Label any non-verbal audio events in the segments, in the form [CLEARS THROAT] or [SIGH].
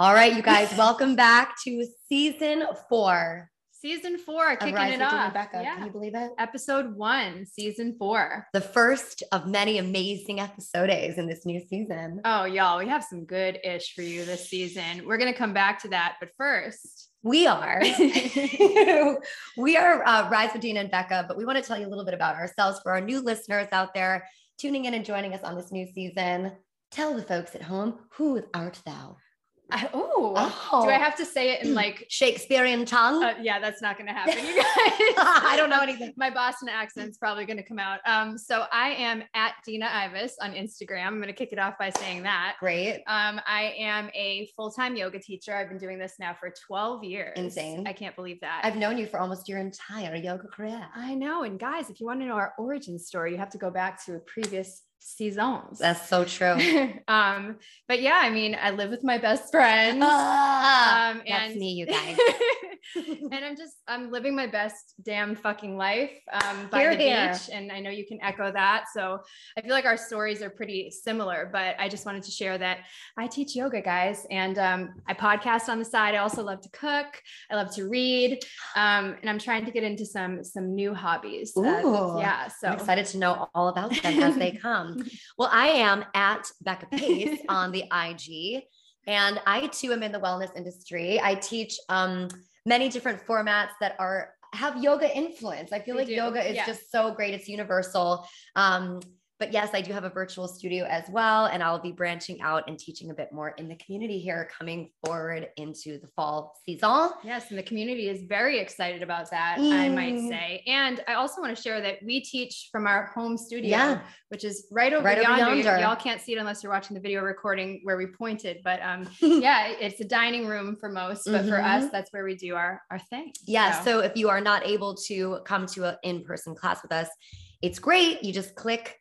All right, you guys, welcome back to season four Season four, kicking Rise it with Dina and off. Becca. Yeah. Can you believe it? Episode one, season four. The first of many amazing episodes in this new season. Oh, y'all, we have some good ish for you this season. We're going to come back to that. But first, We are. [LAUGHS] we are uh, Rise with Dina and Becca, but we want to tell you a little bit about ourselves for our new listeners out there tuning in and joining us on this new season. Tell the folks at home, who art thou? I, [LAUGHS] oh, Oh. do I have to say it in [CLEARS THROAT] like, Shakespearean tongue? uh, yeah, that's not going to happen, you [LAUGHS] guys. [LAUGHS] I don't know anything. My Boston accent's probably going to come out. Um, so I am at Dina Ivas on Instagram. I'm going to kick it off by saying that. Great. Um, I am a full-time yoga teacher. I've been doing this now for 12 years. Insane. I can't believe that. I've known you for almost your entire yoga career. I know. And guys, if you want to know our origin story, you have to go back to a previous seasons. That's so true. [LAUGHS] um, but yeah, I mean, I live with my best friend. Ah, um, that's and me, you [LAUGHS] guys. [LAUGHS] and I'm just I'm living my best damn fucking life um, by Hear, the hear. beach, and I know you can echo that. So I feel like our stories are pretty similar. But I just wanted to share that I teach yoga, guys, and um, I podcast on the side. I also love to cook. I love to read, um, and I'm trying to get into some some new hobbies. Uh, yeah, so I'm excited to know all about them as they come. Well, I am at Becca Pace [LAUGHS] on the IG, and I too am in the wellness industry. I teach um, many different formats that are have yoga influence. I feel They like do, yoga is yeah. just so great; it's universal. Um, but yes, I do have a virtual studio as well, and I'll be branching out and teaching a bit more in the community here, coming forward into the fall season. Yes, and the community is very excited about that, I might Mm. say. And I also want to share that we teach from our home studio, Yeah. which is right over Right yonder. Y- yonder. Y'all can't see it unless you're watching the video recording where we pointed, but um, [LAUGHS] yeah, it's a dining room for most, but for Mhm. us, that's where we do our our thing. Yeah. So if you are not able to come to an in person class with us, it's great. You just click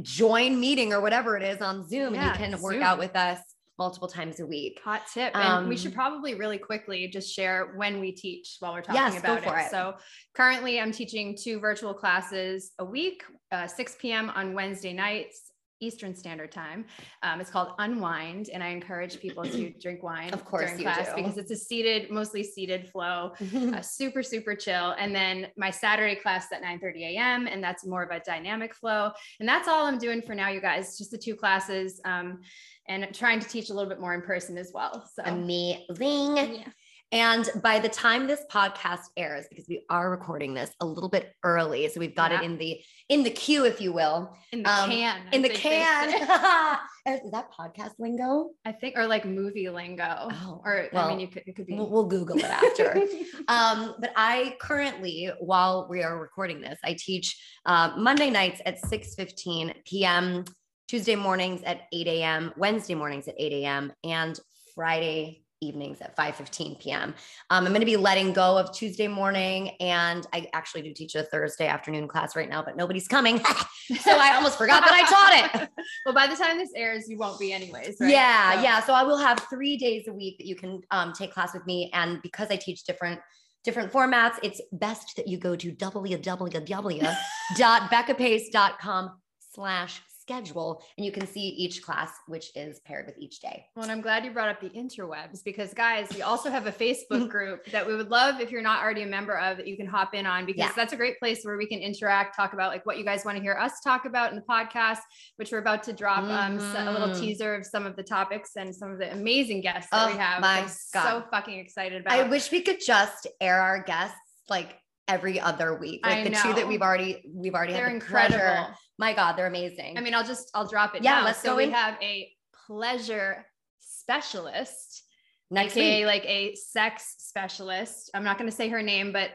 join meeting or whatever it is on Zoom Yeah, and you can work Zoom. out with us multiple times a week. Hot tip. And we Um, should probably really quickly just share when we teach while we're talking Yes, about it. it. So currently I'm teaching two virtual classes a week, uh, 6 p.m. on Wednesday nights. Eastern Standard Time. Um, it's called Unwind, and I encourage people to [CLEARS THROAT] drink wine Of course during class do. because it's a seated, mostly seated flow, [LAUGHS] uh, super super chill. And then my Saturday class at 9:30 a.m. and that's more of a dynamic flow. And that's all I'm doing for now, you guys. Just the two classes, um, and trying to teach a little bit more in person as well. So Amazing. yeah. And by the time this podcast airs, because we are recording this a little bit early, so we've got Yeah. it in the in the queue, if you will, in the Um, can, in the can. [LAUGHS] [LAUGHS] is that podcast lingo? I think, or like movie lingo, Oh, or I mean, you could it could be. We'll, we'll Google it after. [LAUGHS] Um, but I currently, while we are recording this, I teach uh, Monday nights at 6 15 p.m., Tuesday mornings at 8 a.m., Wednesday mornings at 8 a.m., and Friday evenings at 5 15 p.m. Um, I'm going to be letting go of Tuesday morning, and I actually do teach a Thursday afternoon class right now, but nobody's coming. [LAUGHS] so I almost forgot that I taught it. [LAUGHS] well, by the time this airs, you won't be anyways, right? Yeah, So- yeah. So I will have three days a week that you can um, take class with me, and because I teach different different formats, it's best that you go to www.beccapace.com slash schedule, and you can see each class, which is paired with each day. Well, and I'm glad you brought up the interwebs because, guys, we also have a Facebook [LAUGHS] group that we would love if you're not already a member of that you can hop in on because Yeah. that's a great place where we can interact, talk about like what you guys want to hear us talk about in the podcast, which we're about to drop um, s- a little Mhm. teaser of some of the topics and some of the amazing guests that Oh we have. my I'm so fucking excited about. I wish we could just air our guests like every other week, like I the two that we've already we've already They're had the incredible. pleasure. My God, they're amazing. I mean, I'll just I'll drop it Yeah, now. let's so go we in. have a pleasure specialist. next aka week. like a sex specialist. I'm not going to say her name, but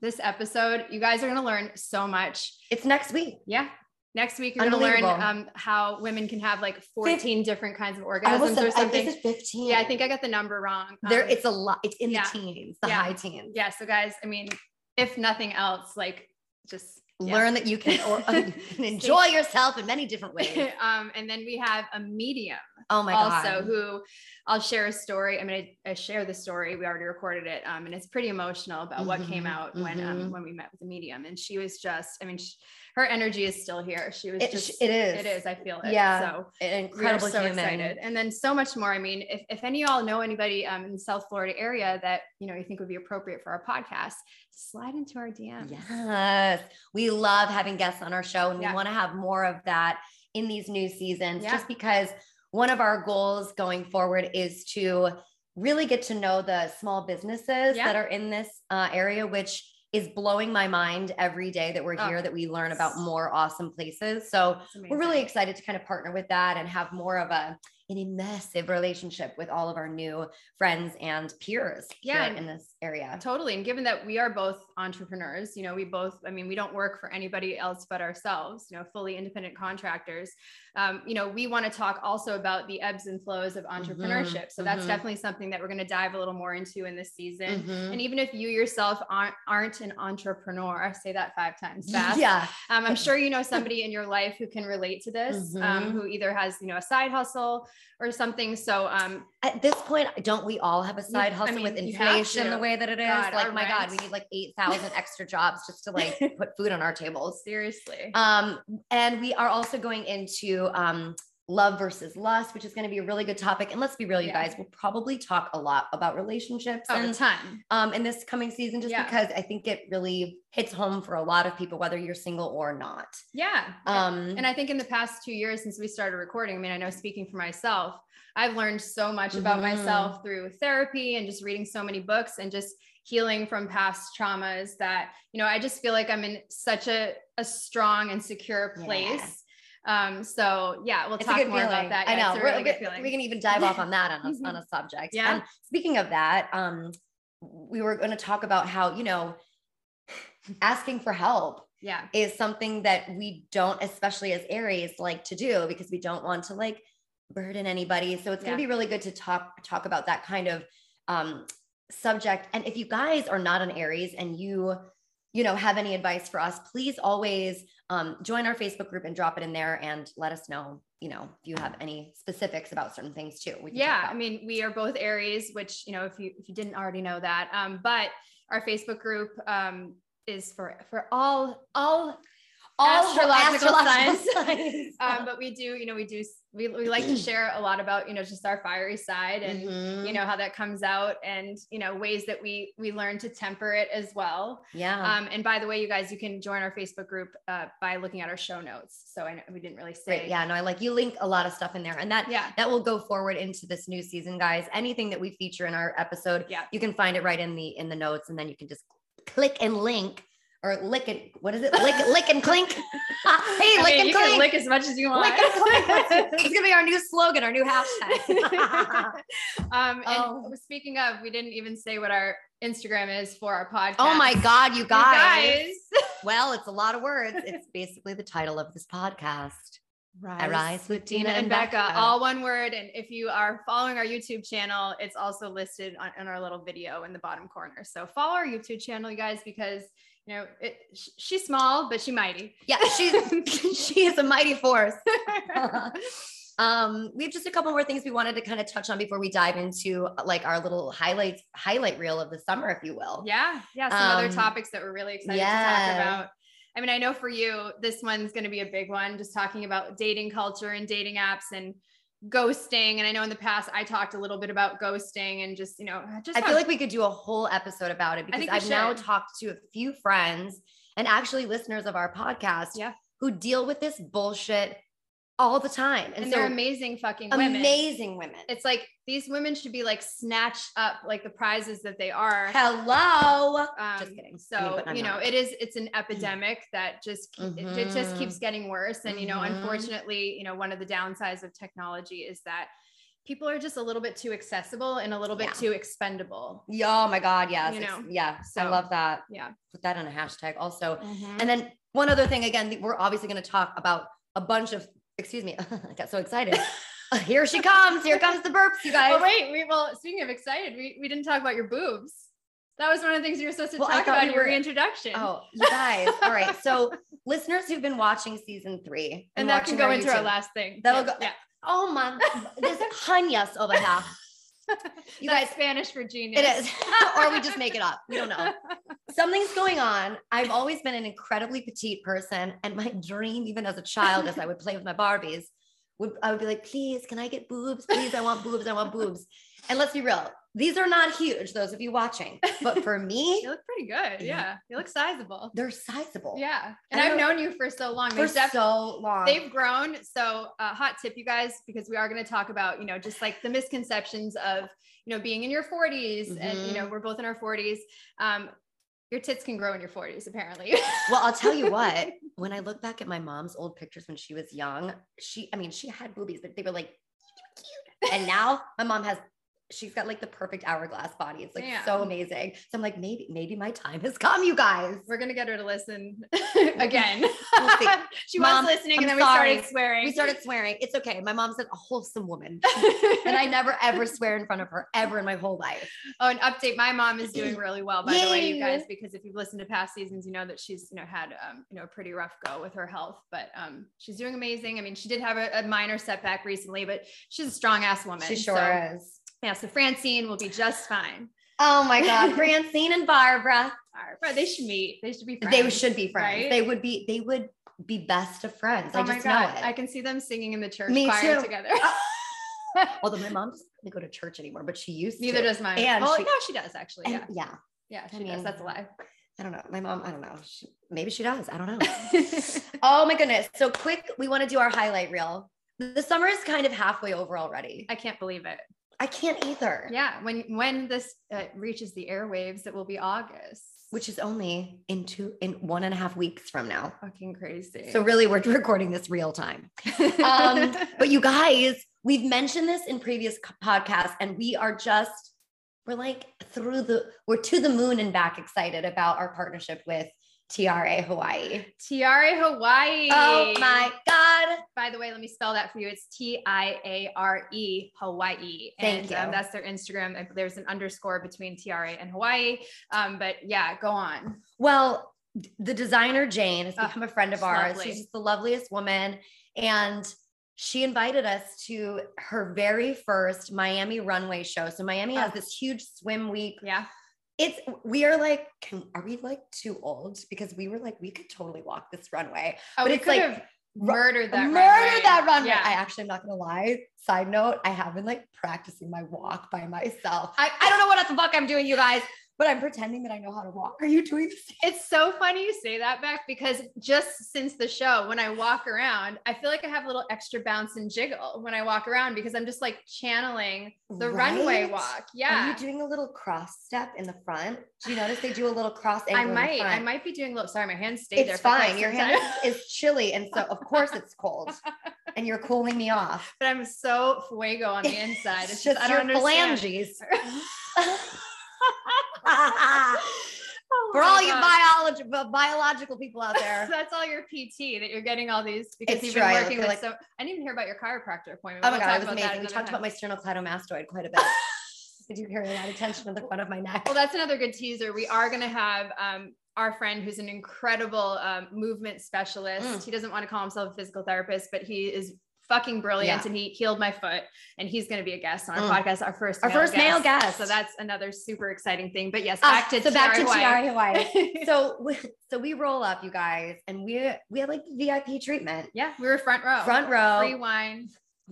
this episode, you guys are going to learn so much. It's next week. Yeah. Next week, you're going to learn um, how women can have like 14 different kinds of orgasms I was or I, something. is 15? yeah, I think I got the number wrong. there Um, it's a lot. It's in yeah. the teens, the Yeah. high teens. yeah. So, guys, I mean, if nothing else, like just learn that you can, or, [LAUGHS] [LAUGHS] can enjoy yourself in many different ways. [LAUGHS] um, and then we have a medium. Oh my also, god! Also, who I'll share a story. I mean, I, I, share the story. We already recorded it, um, and it's pretty emotional about mm-hmm, what came mm-hmm, out mm-hmm. when um, mm-hmm. when we met with the medium. And she was just, I mean. She, her energy is still here. She was it, just it is. It is. I feel it. Yeah. So incredible so human. excited. And then so much more. I mean, if, if any of y'all know anybody um, in the South Florida area that you know you think would be appropriate for our podcast, slide into our DM. Yes. We love having guests on our show and yeah. we want to have more of that in these new seasons yeah. just because one of our goals going forward is to really get to know the small businesses yeah. that are in this uh, area, which is blowing my mind every day that we're oh. here that we learn about more awesome places. So we're really excited to kind of partner with that and have more of a an immersive relationship with all of our new friends and peers yeah in this area totally and given that we are both entrepreneurs you know we both i mean we don't work for anybody else but ourselves you know fully independent contractors um, you know we want to talk also about the ebbs and flows of mm-hmm. entrepreneurship mm-hmm, so that's mm-hmm. definitely something that we're going to dive a little more into in this season mm-hmm. and even if you yourself aren't, aren't an entrepreneur I say that five times [LAUGHS] fast yeah um, i'm sure you know [LAUGHS] somebody in your life who can relate to this um, mm-hmm. who either has you know a side hustle or something. So um at this point, don't we all have a side hustle I mean, with inflation the way that it is? God, like my rent. God, we need like eight thousand extra jobs just to like [LAUGHS] put food on our tables. Seriously. Um, and we are also going into um love versus lust, which is going to be a really good topic. And let's be real, you yeah. guys, we'll probably talk a lot about relationships oh, and time um, in this coming season, just yeah. because I think it really hits home for a lot of people, whether you're single or not. Yeah. Um, and I think in the past two years since we started recording, I mean, I know speaking for myself, I've learned so much about mm-hmm. myself through therapy and just reading so many books and just healing from past traumas that, you know, I just feel like I'm in such a, a strong and secure place. Um, so yeah, we'll it's talk more feeling. about that. Yeah, I know. Really we, we can even dive off on that on a, [LAUGHS] on a subject. Yeah. And speaking of that, um, we were going to talk about how, you know, asking for help yeah is something that we don't especially as aries like to do because we don't want to like burden anybody so it's going to yeah. be really good to talk talk about that kind of um subject and if you guys are not an aries and you you know have any advice for us please always um, join our facebook group and drop it in there and let us know you know if you have any specifics about certain things too. Yeah i mean we are both aries which you know if you if you didn't already know that um, but our facebook group um, is for for all all all astrological, astrological [LAUGHS] signs. um, but we do, you know, we do, we, we like to share a lot about, you know, just our fiery side and, mm-hmm. you know, how that comes out and, you know, ways that we, we learn to temper it as well. Yeah. Um, and by the way, you guys, you can join our Facebook group uh, by looking at our show notes. So I know we didn't really say. Right. Yeah. No, I like you link a lot of stuff in there and that, yeah, that will go forward into this new season, guys. Anything that we feature in our episode, yeah, you can find it right in the, in the notes and then you can just click and link or lick it. What is it? Lick, lick and clink. [LAUGHS] [LAUGHS] hey, I lick mean, and clink. Can lick as much as you want. Lick and clink. [LAUGHS] it's gonna be our new slogan, our new hashtag. um, and oh. speaking of, we didn't even say what our Instagram is for our podcast. Oh my God, you guys. You guys. well, it's a lot of words. It's basically the title of this podcast. Rise, Rise with Dina, and, and Becca. Becca. all one word. And if you are following our YouTube channel, it's also listed on, in our little video in the bottom corner. So follow our YouTube channel, you guys, because you know, it, she's small, but she's mighty. Yeah, she's [LAUGHS] [LAUGHS] she is a mighty force. [LAUGHS] um, we have just a couple more things we wanted to kind of touch on before we dive into like our little highlights highlight reel of the summer, if you will. Yeah, yeah. Some um, other topics that we're really excited yeah. to talk about. I mean, I know for you, this one's going to be a big one, just talking about dating culture and dating apps and ghosting and i know in the past i talked a little bit about ghosting and just you know just i feel like we could do a whole episode about it because i've now talked to a few friends and actually listeners of our podcast yeah. who deal with this bullshit all the time. And, and so they're amazing fucking women. Amazing women. It's like these women should be like snatched up like the prizes that they are. Hello. Um, just kidding. So, you know, it is, it's an epidemic that just, mm-hmm. it, it, just keeps mm-hmm. getting worse. And, you know, mm-hmm. unfortunately, you know, one of the downsides of technology is that people are just a little bit too accessible and a little bit yeah. too expendable. Yeah, oh my God. Yes. You know, yeah. So I love that. Yeah. Put that on a hashtag also. Mm-hmm. And then one other thing, again, we're obviously going to talk about a bunch of excuse me, [LAUGHS] I got so excited. [LAUGHS] Here she comes. Here comes the burps, you guys. Oh, wait, we well, speaking of excited, we, we didn't talk about your boobs. That was one of the things you were supposed to Well, talk about in your reintroduction. Oh, you guys. All right. So, [LAUGHS] listeners who've been watching season three and that can go our into our last thing. That'll yeah. go- Yeah. Oh my, this Hanyas over here. You guys, Spanish for genius. it is, [LAUGHS] or we just make it up. We don't know. [LAUGHS] Something's going on. I've always been an incredibly petite person, and my dream, even as a child, as I would play with my Barbies, would I would be like, please, can I get boobs? Please, I want boobs. I want boobs. And let's be real, these are not huge. Those of you watching, but for [LAUGHS] me, You look pretty good. Yeah. You look sizable. they're sizable. Yeah. And I've known you for so long. for They've def- so long. they've grown. So, uh, hot tip, you guys, because we are going to talk about, you know, just like the misconceptions of, you know, being in your 40s and, you know, Mhm. we're both in our 40s. Um, your tits can grow in your 40s, apparently. Well, I'll tell you [LAUGHS] what, when I look back at my mom's old pictures when she was young, she, I mean, she had boobies, but they were like cute. And now my mom has, she's got like the perfect hourglass body. It's like so amazing. So I'm like, maybe, maybe my time has come, you guys. We're going to get her to listen [LAUGHS] again. We'll [LAUGHS] she Mom, was listening I'm and then we started swearing. We started swearing. It's okay. My mom's a wholesome woman. [LAUGHS] And I never ever swear in front of her ever in my whole life. Oh, an update. My mom is doing [CLEARS THROAT] really well, by the way, you guys, because if you've listened to past seasons, you know that she's, you know, had, um, you know, a pretty rough go with her health, but, um, she's doing amazing. I mean, she did have a, a minor setback recently, but she's a strong ass woman. She sure So, is. Yeah. So Francine will be just fine. Oh my God. [LAUGHS] Francine and Barbara. But they should meet. They should be friends. They should be friends. right? They would be, they would be best of friends. I Oh my just God. know it. I can see them singing in the church Me choir too. together. Uh, [LAUGHS] although my mom doesn't really go to church anymore, but she used Neither to. Neither does mine. And well, she- no, she does actually. Yeah. yeah. Yeah. She I does. That's a lie. I don't know. My mom, I don't know. She, maybe she does. I don't know. [LAUGHS] oh my goodness. So quick, we want to do our highlight reel. The summer is kind of halfway over already. I can't believe it. I can't either. Yeah. When, when this uh, reaches the airwaves, it will be August. Which is only in two in one and a half weeks from now. fucking crazy. So really we're [LAUGHS] recording this real time. Um, [LAUGHS] but you guys, we've mentioned this in previous podcasts, and we are just we're like through the we're to the moon and back excited about our partnership with Tiare Hawaii. Tiare Hawaii. Oh my God. By the way, let me spell that for you. It's T I A R E Hawaii. Thank and, Um, you. that's their Instagram. Uh, There's an underscore between Tiare and Hawaii. Um, but yeah, go on. Well, the designer Jane has Oh, become a friend of ours. lovely. She's just the loveliest woman. And she invited us to her very first Miami runway show. So Miami has Oh. this huge swim week. Yeah. It's we are like, can are we like too old? Because we were like, we could totally walk this runway. Oh, But it's like, have murdered that Murder runway. that runway. Yeah. I actually am not gonna lie. Side note, I have been like practicing my walk by myself. I, I don't know what the fuck I'm doing, you guys, but I'm pretending that I know how to walk. Are you doing the same? It's so funny you say that Beck, because just since the show, when I walk around, I feel like I have a little extra bounce and jiggle when I walk around because I'm just like channeling the runway Right? walk. Are Yeah. you doing a little cross step in the front? Do you notice they do a little cross angle? I might, I might be doing a little, sorry, my hand stayed there. It's fine. Your hand is, is chilly, and so of course it's cold, [LAUGHS] and you're cooling me off. but I'm so fuego on the inside. [LAUGHS] It's, It's just, just I don't understand. phalanges. [LAUGHS] Oh For all you God. biologi- biological people out there. So [LAUGHS] that's all your PT that you're getting all these because It's you've true, been working with like- so I didn't even hear about your chiropractor appointment. Oh my We'll god, it was amazing. We talked time. about my sternocleidomastoid quite a bit. [LAUGHS] I do carry a lot of tension in the front of my neck. Well, that's another good teaser. We are going to have um, our friend who's an incredible um, movement specialist. Mm. He doesn't want to call himself a physical therapist, but he is fucking brilliant Yeah. and he healed my foot and he's going to be a guest on our Mm. podcast our first Our male first male guest. so that's another super exciting thing but yes Ah, back to so back to Tiare Hawaii. Hawaii. so we, so we roll up, you guys, and we we had like VIP treatment, yeah we were front row front row, free wine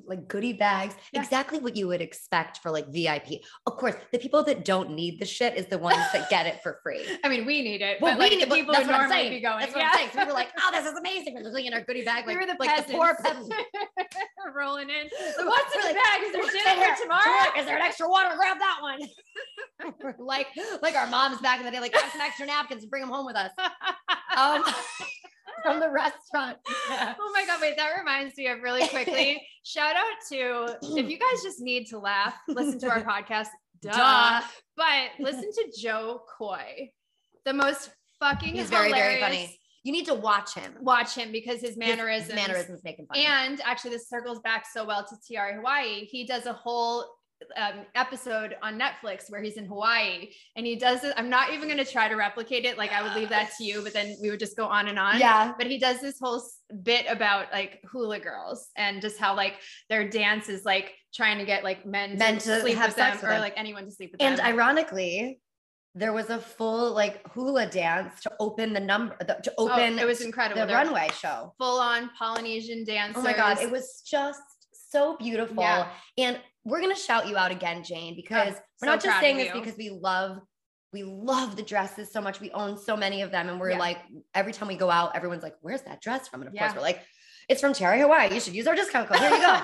like goodie bags, Yeah. exactly what you would expect for like VIP. Of course, the people that don't need the shit is the ones that get it for free. [LAUGHS] I mean we need it Well, but we like need the people that's who what I'm normally saying. be going That's what yeah. I'm saying. So we were like, oh, this is amazing. We're looking in our goodie bag, we like, were the like the poor peasants. [LAUGHS] rolling in We're what's in the like, bag is there "What's dinner in here? for tomorrow Is there an extra water? Grab that one. [LAUGHS] We're like, like our moms back in the day, like, grab some extra napkins and bring them home with us. Um, from the restaurant. oh my god wait that reminds me of really quickly [LAUGHS] shout out to if you guys just need to laugh listen to our [LAUGHS] podcast duh, Duh. but listen to Jo Koy the most fucking He's very, very funny. You need to watch him. watch him because his mannerisms his mannerisms make him fun. and actually this circles back so well to Tiare Hawaii he does a whole um, episode on Netflix where he's in Hawaii and he does it. I'm not even going to try to replicate it. Like I would leave that to you, but then we would just go on and on. Yeah. But he does this whole bit about like hula girls and just how like their dance is like trying to get like men, men to, to sleep with them, with them, or like anyone to sleep with and them. And ironically, there was a full like hula dance to open the number the, to oh, open oh, it was incredible the runway show full on polynesian dance oh my god it was just so beautiful yeah. and we're gonna shout you out again jane because oh, we're so not just saying this because we love we love the dresses so much we own so many of them and we're yeah. like every time we go out everyone's like where's that dress from and of yeah. course we're like it's from Tiare Hawaii. You should use our discount code. Here you go.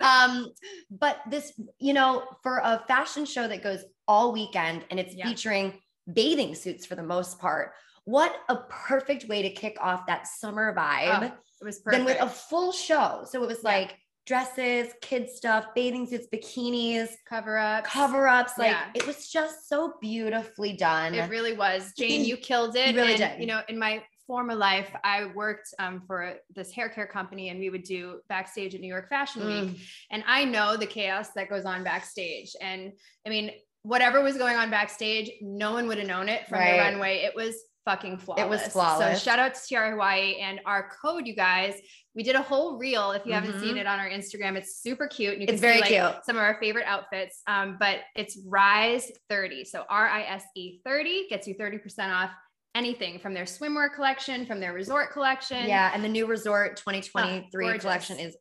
[LAUGHS] um, but this, you know, for a fashion show that goes all weekend and it's yeah. featuring bathing suits for the most part. What a perfect way to kick off that summer vibe. Oh, it was perfect. Then with a full show. So it was like dresses, kids stuff, bathing suits, bikinis, cover ups, cover ups. Like yeah. it was just so beautifully done. It really was. [CLEARS THROAT] Jane, you killed it. You really and, did. You know, in my former life, I worked um, for this hair care company and we would do backstage at New York Fashion mm. Week. And I know the chaos that goes on backstage. And I mean, whatever was going on backstage, no one would have known it from right. the runway. It was fucking flawless. It was flawless. So shout out to Tiare Hawaii and our code, you guys. We did a whole reel. If you mm-hmm. haven't seen mm-hmm. it on our Instagram, it's super cute. And you can it's very see, like, cute. Some of our favorite outfits. Um, but it's Rise 30. So R I S E 30 gets you 30% off anything from their swimwear collection, from their resort collection. Yeah, and the new resort 2023 oh, collection is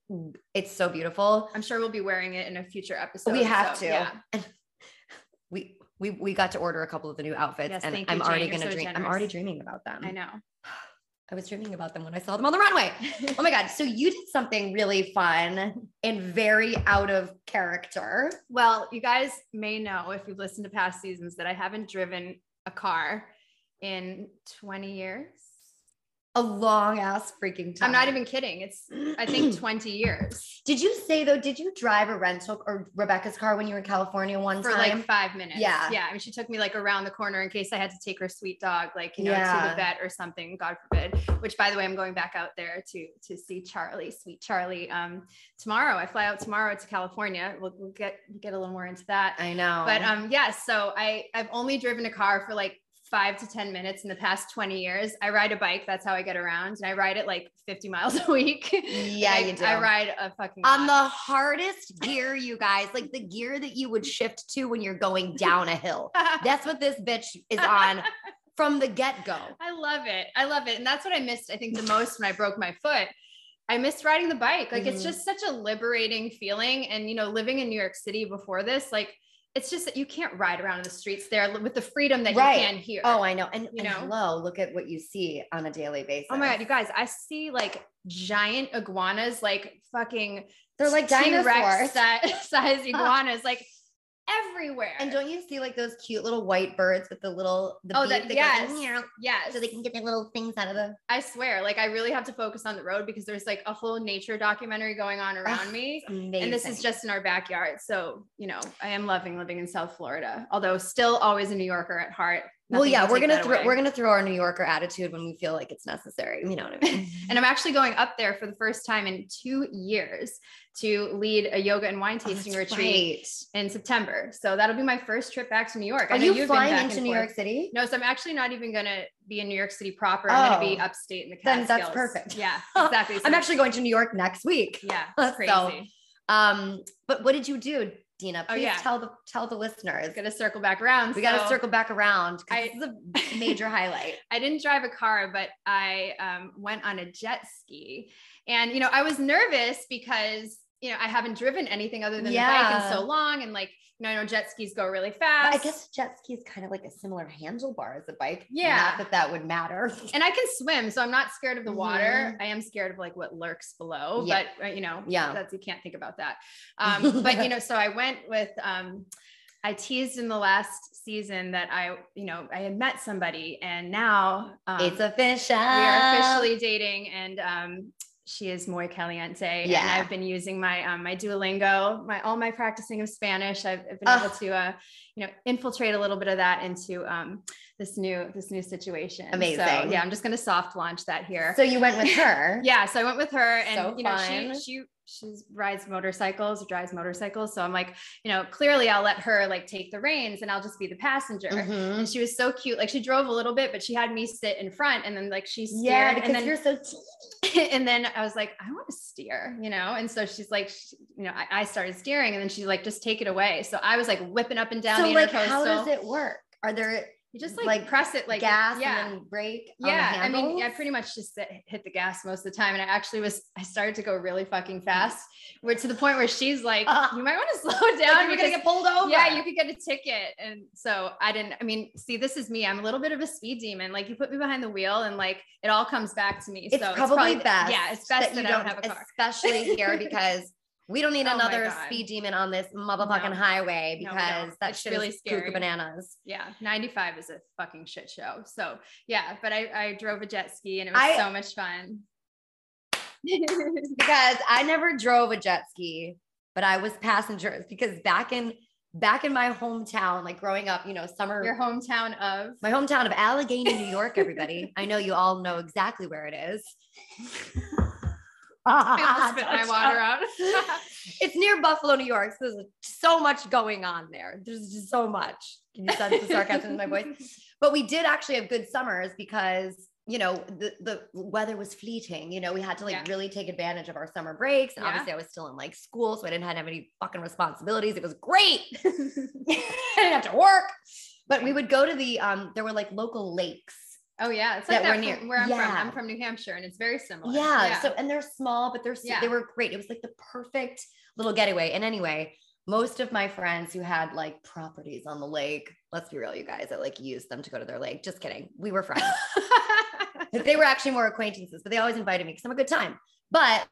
it's so beautiful. I'm sure we'll be wearing it in a future episode. We have so, to. Yeah. And [LAUGHS] we we we got to order a couple of the new outfits yes, and I'm you, already going to so dream generous. I'm already dreaming about them. I know. [SIGHS] I was dreaming about them when I saw them on the runway. oh my God. So you did something really fun and very out of character. Well, you guys may know if you've listened to past seasons that I haven't driven a car in 20 years a long ass freaking time. I'm not even kidding. It's [CLEARS THROAT] I think 20 years. Did you say though, did you drive a rental or Rebecca's car when you were in California one For time? For like five minutes. Yeah. Yeah. I mean, she took me like around the corner in case I had to take her sweet dog, like, you know, yeah. to the vet or something, God forbid. Which by the way, I'm going back out there to to see Charlie, sweet Charlie. Um tomorrow. I fly out tomorrow to California. We'll, we'll get get a little more into that. I know. But um, yeah, so I I've only driven a car for like five to 10 minutes in the past 20 years. I ride a bike. That's how I get around. And I ride it like 50 miles [LAUGHS] a week. Yeah, I, you do. I ride a fucking on lot. the hardest gear, you guys, like the gear that you would shift to when you're going down a hill. [LAUGHS] That's what this bitch is on from the get go. I love it. I love it. And that's what I missed, I think, the most when I broke my foot. I missed riding the bike. Like mm-hmm. it's just such a liberating feeling. And, you know, living in New York City before this, like, it's just that you can't ride around in the streets there with the freedom that right. you can here. Oh, I know. And you know, hello, look at what you see on a daily basis. Oh my god, you guys! I see like giant iguanas, like fucking. They're like dinosaurs [LAUGHS] size [LAUGHS] iguanas, like everywhere. And don't you see like those cute little white birds with the little the oh that, that yes goes, yes so they can get their little things out of the. I swear, like I really have to focus on the road because there's like a whole nature documentary going on around oh, me, amazing. and this is just in our backyard. So you know, I am loving living in South Florida, although still always a New Yorker at heart. Well, yeah, we're gonna throw we're gonna throw our New Yorker attitude when we feel like it's necessary. You know what I mean? [LAUGHS] and I'm actually going up there for the first time in two years to lead a yoga and wine oh, tasting oh, retreat right. in September. So that'll be my first trip back to New York. Are you flying into New York City? No, so I'm actually not even gonna be in New York City proper. I'm oh, gonna be upstate in the Catskills. Then that's perfect. Yeah, [LAUGHS] exactly. So I'm actually going to New York next week. Yeah, [LAUGHS] that's crazy. So, um, but what did you do? Dina, oh, please oh, yeah. tell the tell the listeners. Got to circle back around. We so got to circle back around. I, this is a [LAUGHS] major highlight. I didn't drive a car, but I um, went on a jet ski, and you know I was nervous because you know I haven't driven anything other than yeah. the bike in so long, and like you know, I know jet skis go really fast. But I guess jet ski is kind of like a similar handlebar as a bike. Yeah. Not that that would matter. And I can swim, so I'm not scared of the water. I am scared of like what lurks below, yeah. but uh, you know, yeah, that's you can't think about that. [LAUGHS] Um, but you know, so I went with um, I teased in the last season that I, you know, I had met somebody and now um, it's official. We are officially dating and um, she is muy caliente. Yeah. And I've been using my um, my Duolingo, my all my practicing of Spanish. I've, I've been able to uh, you know infiltrate a little bit of that into um, this new this new situation. Amazing. So, yeah, I'm just gonna soft launch that here. So you went with [LAUGHS] her. yeah, so I went with her, and So you know, fun. she she she rides motorcycles, drives motorcycles. So I'm like, you know, clearly I'll let her like take the reins, and I'll just be the passenger. Mhm. And she was so cute. Like she drove a little bit, but she had me sit in front, and then like she steered, Yeah, because and then you're so. [LAUGHS] and then I was like, I want to steer, you know? And so she's like, sh- you know, I, I started steering and then she's like, just take it away. So I was like whipping up and down So the like, how does it work? Are there you just like, like, press it like gas yeah. and then brake? yeah, I mean, I pretty much just hit- hit the gas most of the time, and I actually was. I started to go really fucking fast, where to the point where she's like, Uh, [LAUGHS] "You might want to [LAUGHS] slow Like, down. you were because- gonna get pulled over. yeah, you could get a ticket." And so I didn't. I mean, see, this is me. I'm a little bit of a speed demon. Like you put me behind the wheel, and like it all comes back to me. It's so probably, it's best. Yeah, it's best that, you I don't have a car. especially here [LAUGHS] because we don't need Oh another speed demon on this motherfucking No. highway because don't. that It's shit really scary. bananas. Yeah, 95 is a fucking shit show. So yeah, but I, I drove a jet ski and it was I- so much fun. [LAUGHS] Because I never drove a jet ski, but I was passengers because back in back in my hometown, like growing up, you know, summer Your hometown of my hometown of Allegany, New York, everybody. [LAUGHS] I know you all know exactly where it is. [LAUGHS] I [LAUGHS] spit my water out. [LAUGHS] it's near Buffalo, New York. So there's so much going on there. There's just so much. Can you sense the sarcasm in my voice? [LAUGHS] But we did actually have good summers because, you know, the, the weather was fleeting. You know, we had to like Yeah. really take advantage of our summer breaks. And Yeah. obviously I was still in like school, so I didn't have any fucking responsibilities. It was great. I didn't have to work. But we would go to the um, there were like local lakes oh yeah, it's like That that, were near- from where I'm yeah. from. I'm from New Hampshire and it's very similar. Yeah, So and they're small, but they're Yeah. they were great. It was like the perfect little getaway. And anyway, most of my friends who had like properties on the lake, let's be real, you guys, I like used them to go to their lake. Just kidding. We were friends. [LAUGHS] they were actually more acquaintances, but they always invited me because I'm a good time. But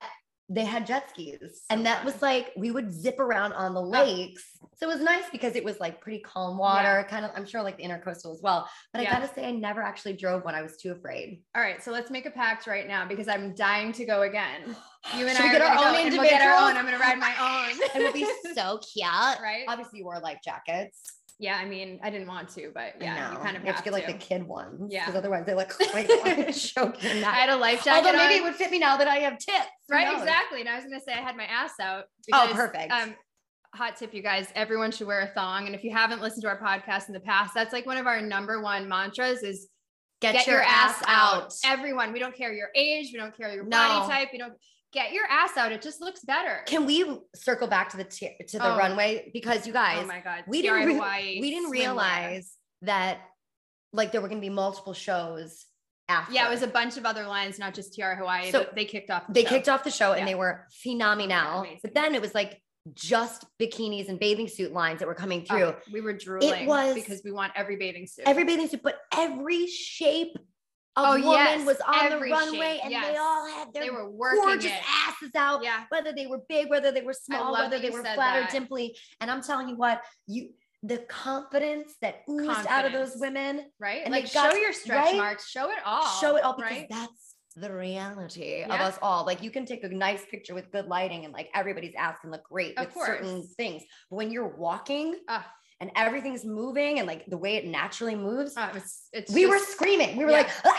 they had jet skis, and that was like we would zip around on the lakes. So it was nice because it was like pretty calm water, kind of. I'm sure like the intercoastal as well. But Yeah. I gotta say, I never actually drove one. I was too afraid. All right, so let's make a pact right now because I'm dying to go again. [GASPS] You and I get our own and we'll get our own. I'm gonna ride my [LAUGHS] own. It would be so [LAUGHS] cute. right. Obviously, you wore life jackets. Yeah, I mean, I didn't want to, but yeah, you kind of you have have to get like the kid ones. Yeah. Because otherwise they look like [LAUGHS] [LAUGHS] choking in I had a life jacket. Although maybe on. it would fit me now that I have tits. Right exactly and i was going to say i had my ass out Oh, perfect. um hot tip you guys everyone should wear a thong and if you haven't listened to our podcast in the past that's like one of our number one mantras is Get, your, ass, out. everyone we don't care your age we don't care your No. body type we don't get your ass out it just looks better Can we circle back to the t- to the Oh. runway because you guys, oh my god we didn't re- we didn't swimwear. realize that like there were going to be multiple shows after. yeah it was a bunch of other lines not just Tiare Hawaii So, they kicked off the they show. kicked off the show and Yeah. they were phenomenal. Amazing. But then it was like just bikinis and bathing suit lines that were coming oh, through. Oh, we were drooling was- because we want every bathing suit every bathing suit, but every shape of Oh, woman yes, was on the runway, shape, and yes. they all had their they were working gorgeous it asses out. yeah Whether they were big, whether they were small, whether they were flat or dimply. And I'm telling you what, you the confidence that oozed out of those women, right And like got- show your stretch right? marks show it all show it all because right? that's the reality of us all. Like you can take a nice picture with good lighting and like everybody's ass can look great Of with certain things. But when you're walking Ah. And everything's moving and like the way it naturally moves, Uh, it's, it's we were screaming. We were yeah. like, "Ah!"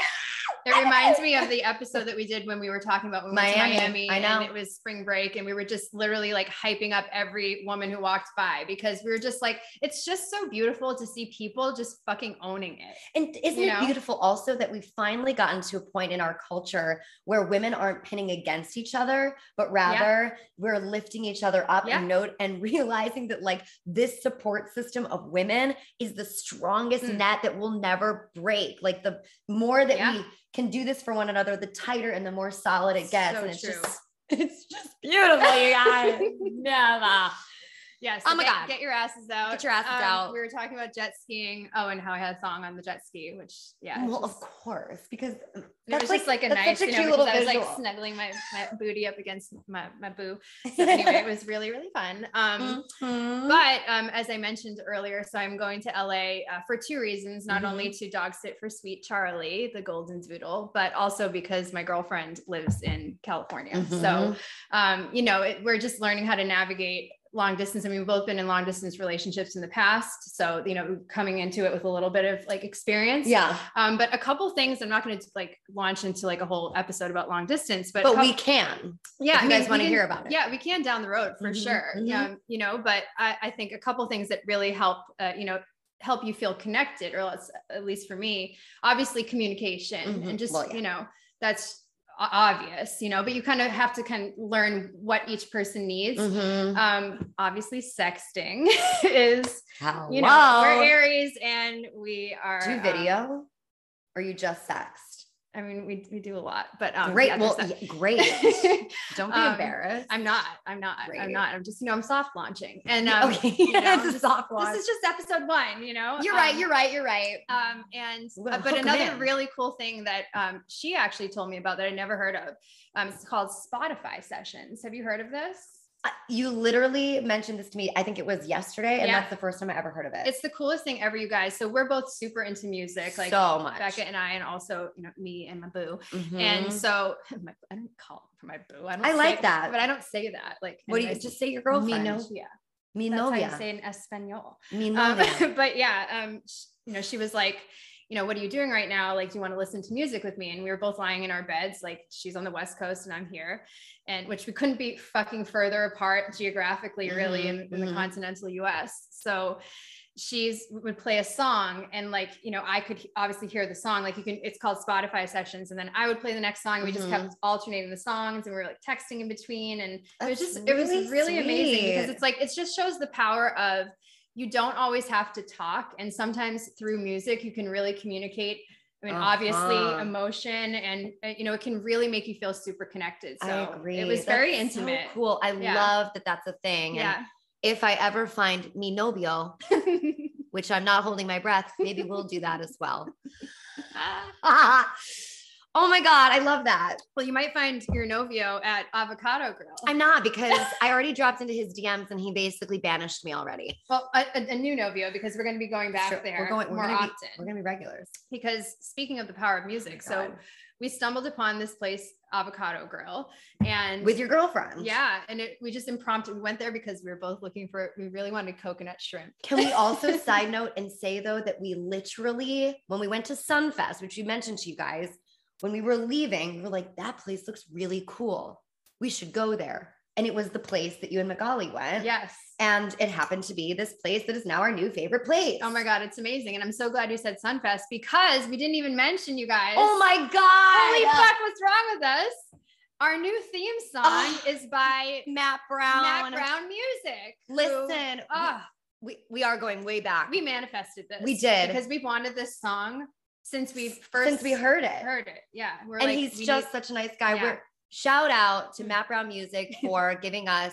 It reminds me of the episode that we did when we were talking about when we Miami, to Miami I know. and it was spring break and we were just literally like hyping up every woman who walked by because we were just like it's just so beautiful to see people just fucking owning it. And isn't You it beautiful also that we've finally gotten to a point in our culture where women aren't pinning against each other, but rather we're lifting each other up Yeah. and note and [LAUGHS] realizing that like this support system of women is the strongest Mm. net that will never break. Like the more that Yeah. we can do this for one another, the tighter and the more solid it gets. So and it's true. just [LAUGHS] it's just beautiful, you guys. [LAUGHS] Never. Yeah. Oh my get, God. Get your asses out. Um, Get your asses out. We were talking about jet skiing. Oh, and how I had a song on the jet ski, which yeah. well, of course, because it that's was just like a nice, such you know, cute because little I was like snuggling my, my booty up against my, my boo. [LAUGHS] So anyway, it was really, really fun. Um, Mhm. But um, as I mentioned earlier, so I'm going to LA uh, for two reasons not Mhm. only to dog sit for sweet Charlie, the golden doodle, but also because my girlfriend lives in California. So, Mhm. um, you know, it, we're just learning how to navigate long distance. I mean, we've both been in long distance relationships in the past. So, you know, coming into it with a little bit of like experience. Yeah. Um, but a couple things I'm not going to like launch into like a whole episode about long distance, but, But couple- we can. yeah, if you I mean, guys wanna hear about it. Yeah, we can down the road for Mhm, sure. mhm. Yeah, you know, but I, I think a couple things that really help, uh, you know, help you feel connected, or at least for me, obviously communication Mhm, and just, well, yeah. you know, that's obvious, you know, but you kind of have to kind of learn what each person needs. Mhm. Um, obviously sexting [LAUGHS] is, Hello. you know, we're Aries and we are Do um, video or you just sext? I mean, we, we do a lot, but um, great. well, yeah, great. [LAUGHS] Don't be Um, embarrassed. I'm not. I'm not. I'm not. I'm just, you know, I'm soft launching. And um, okay. you know, [LAUGHS] it's a just- soft launch. this is just episode one, you know? you're right. Um, You're right. You're right. Um, and We're uh, but another in. really cool thing that um, she actually told me about that I never heard of. Um, it's called Spotify sessions. Have you heard of this? You literally mentioned this to me. I think it was yesterday, and Yeah. that's the first time I ever heard of it. It's the coolest thing ever, you guys. So we're both super into music, like so much. Becca and I, and also you know me and my boo. Mhm. And so [LAUGHS] my, I don't call for my boo. I don't. I say like that. but I don't say that. Like, what do you just say? Your girlfriend. novia. Mi That's how you say in Espanol. Mi Um, [LAUGHS] but yeah, um, you know, she was like, you know, what are you doing right now? Like, do you want to listen to music with me? And we were both lying in our beds. Like, she's on the West Coast and I'm here, and which we couldn't be fucking further apart geographically, really, in, in the Mhm. continental US. So she's would play a song and like you know i could obviously hear the song like you can it's called spotify sessions and then i would play the next song we just Mhm. kept alternating the songs and we were like texting in between and it was That's just it was really really amazing because it's like it just shows the power of you don't always have to talk and sometimes through music you can really communicate i mean obviously Uh-huh. emotion and uh, you know it can really make you feel super connected so I agree. it was very That's so intimate cool. I Yeah. love that that's a thing. And yeah if I ever find mi novio, [LAUGHS] which I'm not holding my breath, maybe we'll do that as well. [LAUGHS] [LAUGHS] oh my God, I love that. well you might find your novio at avocado grill I'm not because [LAUGHS] I already dropped into his DMs and he basically banished me already. well a, a- a new novio because we're going to be going back Sure, there We're going, we're more gonna be- often we're gonna be regulars. because speaking of the power of music oh so Oh God. we stumbled upon this place avocado grill and with your girlfriend. yeah and it, we just impromptu we went there because we were both looking for we really wanted coconut shrimp Can we also [LAUGHS] side note and say though that we literally, when we went to Sunfest, which we mentioned to you guys, when we were leaving, we were like, that place looks really cool. We should go there. And it was the place that you and Magali went. yes And it happened to be this place that is now our new favorite place. oh my god it's amazing and i'm so glad you said sunfest because we didn't even mention you guys Oh my God. holy fuck what's wrong with us our new theme song Oh. is by Matt Brown. Matt Brown Music. who- Listen, ah, we, we are going way back. we manifested this. We did. because we've wanted this song since we first since we heard it. heard it. Yeah, we're and like, he's just need- such a nice guy. Yeah. We're shout out to Mm. Matt Brown Music [LAUGHS] for giving us,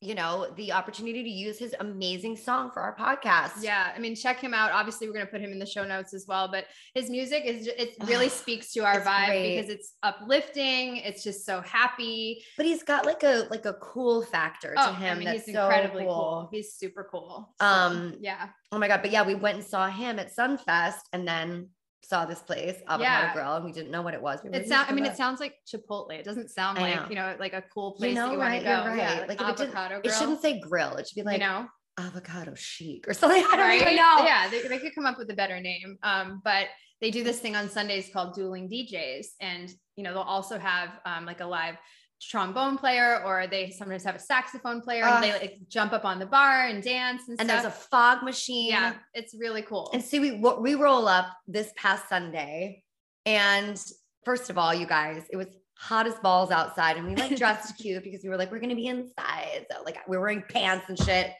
you know, the opportunity to use his amazing song for our podcast. yeah. I mean, check him out. Obviously, we're gonna put him in the show notes as well. But his music is it really speaks to our It's vibe great. because it's uplifting. It's just so happy. But he's got like a like a cool factor to Oh, him I mean, that's he's so incredibly cool. cool. He's super cool. So, Um, yeah, Oh my god! But yeah, we went and saw him at Sunfest, and then saw this place, Avocado Yeah. Grill, and we didn't know what it was. We it sounds. I mean, it sounds like Chipotle. It doesn't sound like know. you know, like a cool place You know, you right? You're Yeah, right. like Like if it, avocado it shouldn't say grill. It should be like you know, avocado chic or something. [LAUGHS] I don't right? even know. Yeah, they, they could come up with a better name. Um, but they do this thing on Sundays called dueling DJs, and you know they'll also have um, like a live trombone player, or they sometimes have a saxophone player, and they like jump up on the bar and dance and, And there's a fog machine. yeah, it's really cool. And see, we we roll up this past Sunday, and first of all, you guys, it was hot as balls outside, and we like [LAUGHS] dressed cute because we were like, we're gonna be inside, so like we're wearing pants and shit,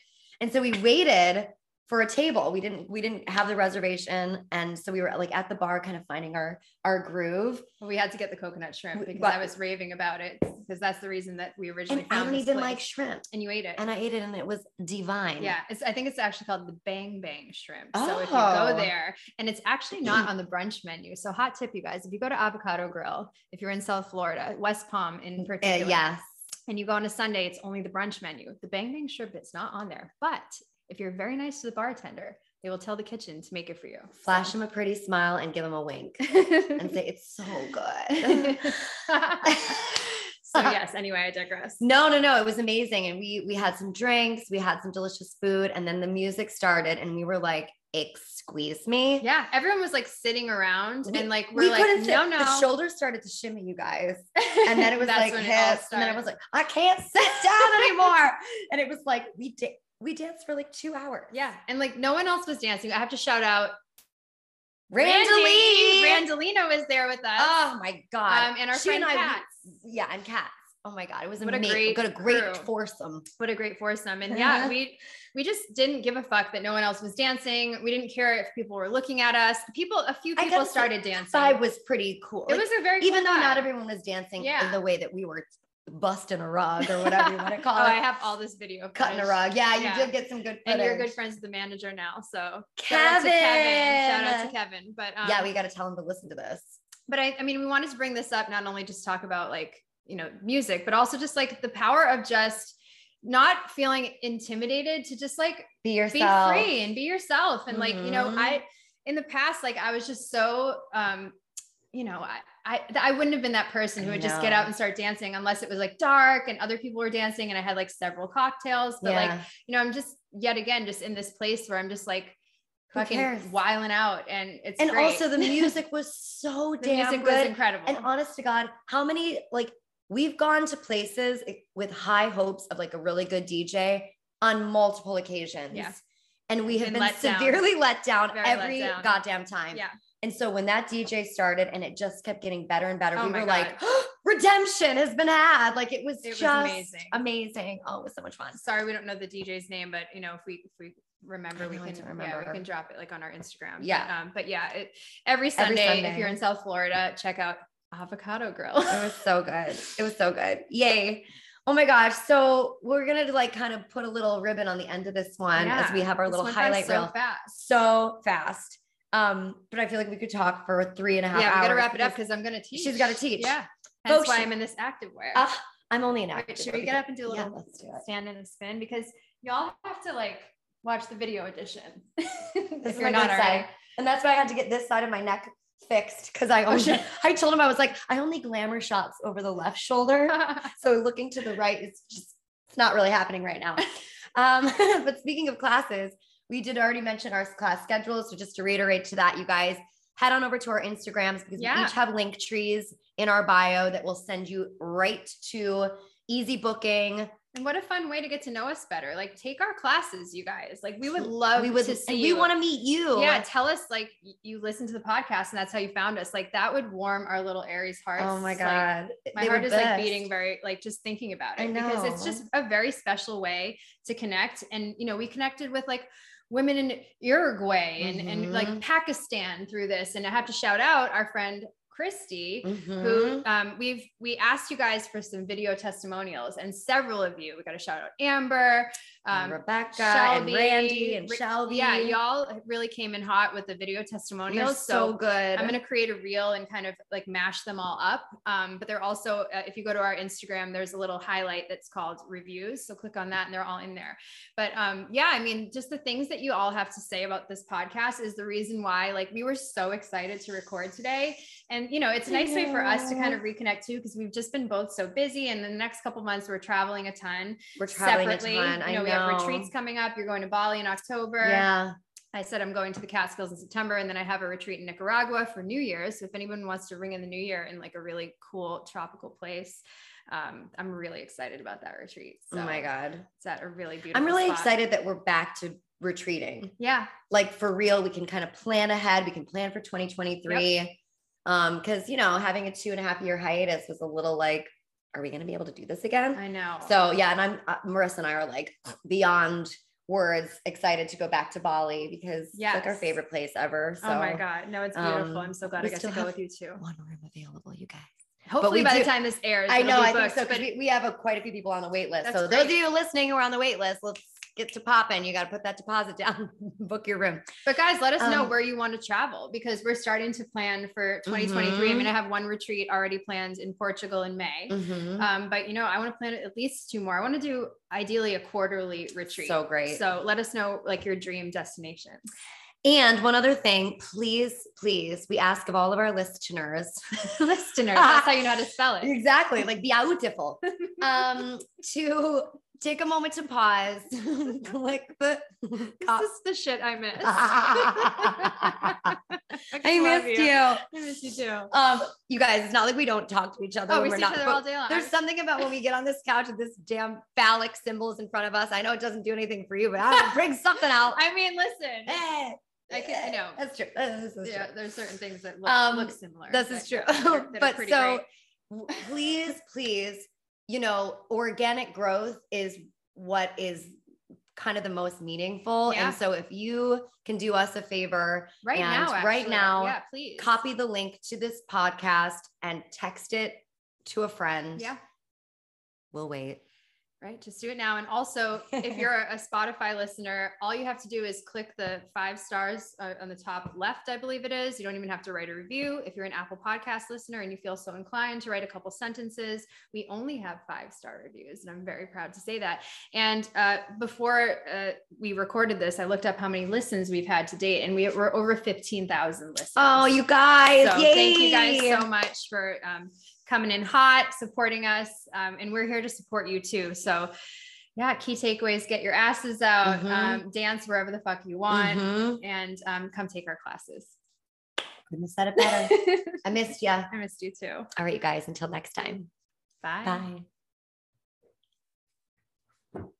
and so we waited for a table. We didn't we didn't have the reservation, and so we were like at the bar, kind of finding our our groove. we had to get the coconut shrimp because but- I was raving about it because that's the reason that we originally And I don't even place. like shrimp, and you ate it. and I ate it, and it was divine. Yeah, it's, I think it's actually called the Bang Bang Shrimp. Oh. So if you Oh. go there, and it's actually not [CLEARS THROAT] on the brunch menu. So hot tip, you guys, if you go to Avocado Grill, if you're in South Florida, West Palm in Uh, particular, yes. and you go on a Sunday, it's only the brunch menu. The Bang Bang Shrimp is not on there. But if you're very nice to the bartender, they will tell the kitchen to make it for you. Flash him a pretty smile and give him a wink [LAUGHS] and say it's so good. [LAUGHS] So yes, anyway, I digress. No, no, no. It was amazing. And we we had some drinks, we had some delicious food, and then the music started, and we were like, excuse me. Yeah, everyone was like sitting around We- and like we're we like, couldn't sit. no, no. The shoulders started to shimmy, you guys. [LAUGHS] And then it was like it. And then I was like, I can't sit down anymore. and it was like we did we danced for like two hours. yeah, and like no one else was dancing. I have to shout out Randalee. Randolina was there with us. Oh my god. Um, and our She friend I- Kat. yeah, and cats. Oh my god, it was What a great Got a great crew. foursome. what a great foursome and yeah [LAUGHS] we we just didn't give a fuck that no one else was dancing we didn't care if people were looking at us people a few people started dancing Vibe was pretty cool. it Like, was a very even cool though not everyone was dancing Yeah. in the way that we were busting a rug or whatever you want to call it. oh call i have all this video Cutting a rug. Yeah, you Yeah. did get some good and you're good friends with the manager now so shout out to Kevin. kevin shout out to kevin but um, yeah, we got to tell him to listen to this. but I, I mean we wanted to bring this up not only just talk about like you know music but also just like the power of just not feeling intimidated to just like Be yourself, be free and be yourself and like you know Mhm. i in the past like i was just so um you know i i, I wouldn't have been that person who would just get out and start dancing unless it was like dark and other people were dancing and i had like several cocktails but like you know i'm just yet again just in this place where i'm just like Who fucking cares? wiling out and it's and great. also the [LAUGHS] music was so damn music good. was incredible And honest to God, how many like we've gone to places eh, with high hopes of like a really good DJ on multiple occasions. Yeah. And we have Been been, let down. severely let down Very let every down. goddamn time. Yeah. And so when that DJ started and it just kept getting better and better, Oh we were God. like, [GASPS] redemption has been had. Like it was It was just amazing. amazing. Oh, it was so much fun. sorry we don't know the dj's name but you know if we if we remember we can don't yeah remember. we can drop it like on our instagram Yeah. but, um, but yeah it, every sunday, if Sunday. you're in south florida check out avocado grill It was so good. It was so good. Yay. Oh my gosh. So we're gonna like kind of put a little ribbon on the end of this one as we have our this little highlight so reel fast so fast. Um, but I feel like we could talk for three and a half yeah we gotta wrap it up because i'm gonna teach she's gotta teach. yeah that's Folks, why i'm in this active wear ah, I'm only an Wait, actor. should we get up and do a Yeah, little let's do it. stand and spin because y'all have to like watch the video edition [LAUGHS] if you're not already. And that's why I had to get this side of my neck fixed because I only. [LAUGHS] I told him I was like, I only glamour shots over the left shoulder. [LAUGHS] so looking to the right is just it's not really happening right now. Um, but speaking of classes, we did already mention our class schedule. So just to reiterate to that, you guys head on over to our Instagrams because we each have link trees in our bio that will send you right to easy booking. and what a fun way to get to know us better. Like take our classes you guys. Like we would love we would to see and we want to meet you. yeah tell us like you listen to the podcast and that's how you found us. Like that would warm our little aries hearts. Oh my Like, god. my They heart is like beating very like just thinking about it because it's just a very special way to connect. And you know we connected with like women in Uruguay and, and like Mhm. Pakistan through this and I have to shout out our friend Christy who Mhm. um, we've we asked you guys for some video testimonials and several of you we got to shout out Amber um, Rebecca Shelby, and Randy and Shelby. yeah y'all really came in hot with the video testimonials so, good. I'm going to create a reel and kind of like mash them all up. Um, but they're also, uh, if you go to our Instagram, there's a little highlight that's called reviews. So click on that and they're all in there. But um, yeah, I mean, just the things that you all have to say about this podcast is the reason why, like, we were so excited to record today. And, you know, it's a nice way for us to kind of reconnect too, because we've just been both so busy. And the next couple months, we're traveling a ton We're traveling separately. a ton. You I know, know. Have retreats coming up. You're going to Bali in October. Yeah. I said I'm going to the Catskills in September, and then I have a retreat in Nicaragua for New Year's. So if anyone wants to ring in the New Year in like a really cool tropical place, um, I'm really excited about that retreat. So oh my god. it's at a really beautiful. I'm really spot. excited that we're back to retreating. Yeah, Like for real, we can kind of plan ahead. We can plan for 2023. Um, because you know, having a two and a half year hiatus was a little like, are we gonna be able to do this again? I know. So yeah, and I'm uh, Marissa and I are like beyond words excited to go back to Bali because it's like our favorite place ever. So oh my god, no, it's beautiful. um, I'm so glad I got to go with you too. one room available, you guys. Hopefully, by the time this airs, I know, be I think booked, so. 'cause but we, we have a, quite a few people on the wait list. So those of you listening who are on the wait list, let's get to popping. You got to put that deposit down, [LAUGHS] book your room. But guys, let us know Um, where you want to travel because we're starting to plan for 2023. I'm Mhm. going to have one retreat already planned in Portugal in May. Mhm. Um, but you know, I want to plan at least two more. I want to do ideally a quarterly retreat. So great. So let us know like your dream destination. And one other thing, please, please, we ask of all of our listeners, [LAUGHS] listeners, that's how you know how to spell it. [LAUGHS] exactly, like beautiful, um, to take a moment to pause, [LAUGHS] click the. This is the shit I miss. [LAUGHS] I love missed you. I miss you too. Um, you guys, it's not like we don't talk to each other. Oh, we we're see not, each other all day long. There's something about when we get on this couch with this damn phallic symbols in front of us. I know it doesn't do anything for you, but I bring something out. [LAUGHS] I mean, listen. Eh, I can, I know. That's true. This is Yeah, true. there's certain things that look, Um, look similar. This is true. that are- that but so please, please, you know, organic growth is what is kind of the most meaningful. Yeah. And so if you can do us a favor, right now, right now, yeah, please copy the link to this podcast and text it to a friend. Yeah, We'll wait. Right. Just do it now. And also, if [LAUGHS] you're a Spotify listener, all you have to do is click the five stars uh, on the top left, I believe it is. You don't even have to write a review. If you're an Apple Podcast listener and you feel so inclined to write a couple sentences, we only have five star reviews, and I'm very proud to say that. And uh, before uh, we recorded this, I looked up how many listens we've had to date, and we were over 15,000 listens. Oh, you guys. So thank you guys so much for um, coming in hot, supporting us. Um, and we're here to support you too. So yeah, key takeaways, get your asses out, Mhm. um, dance wherever the fuck you want Mhm. and um, come take our classes. Couldn't have said it better. [LAUGHS] I missed you. I missed you too. All right, you guys, until next time. Bye. Bye.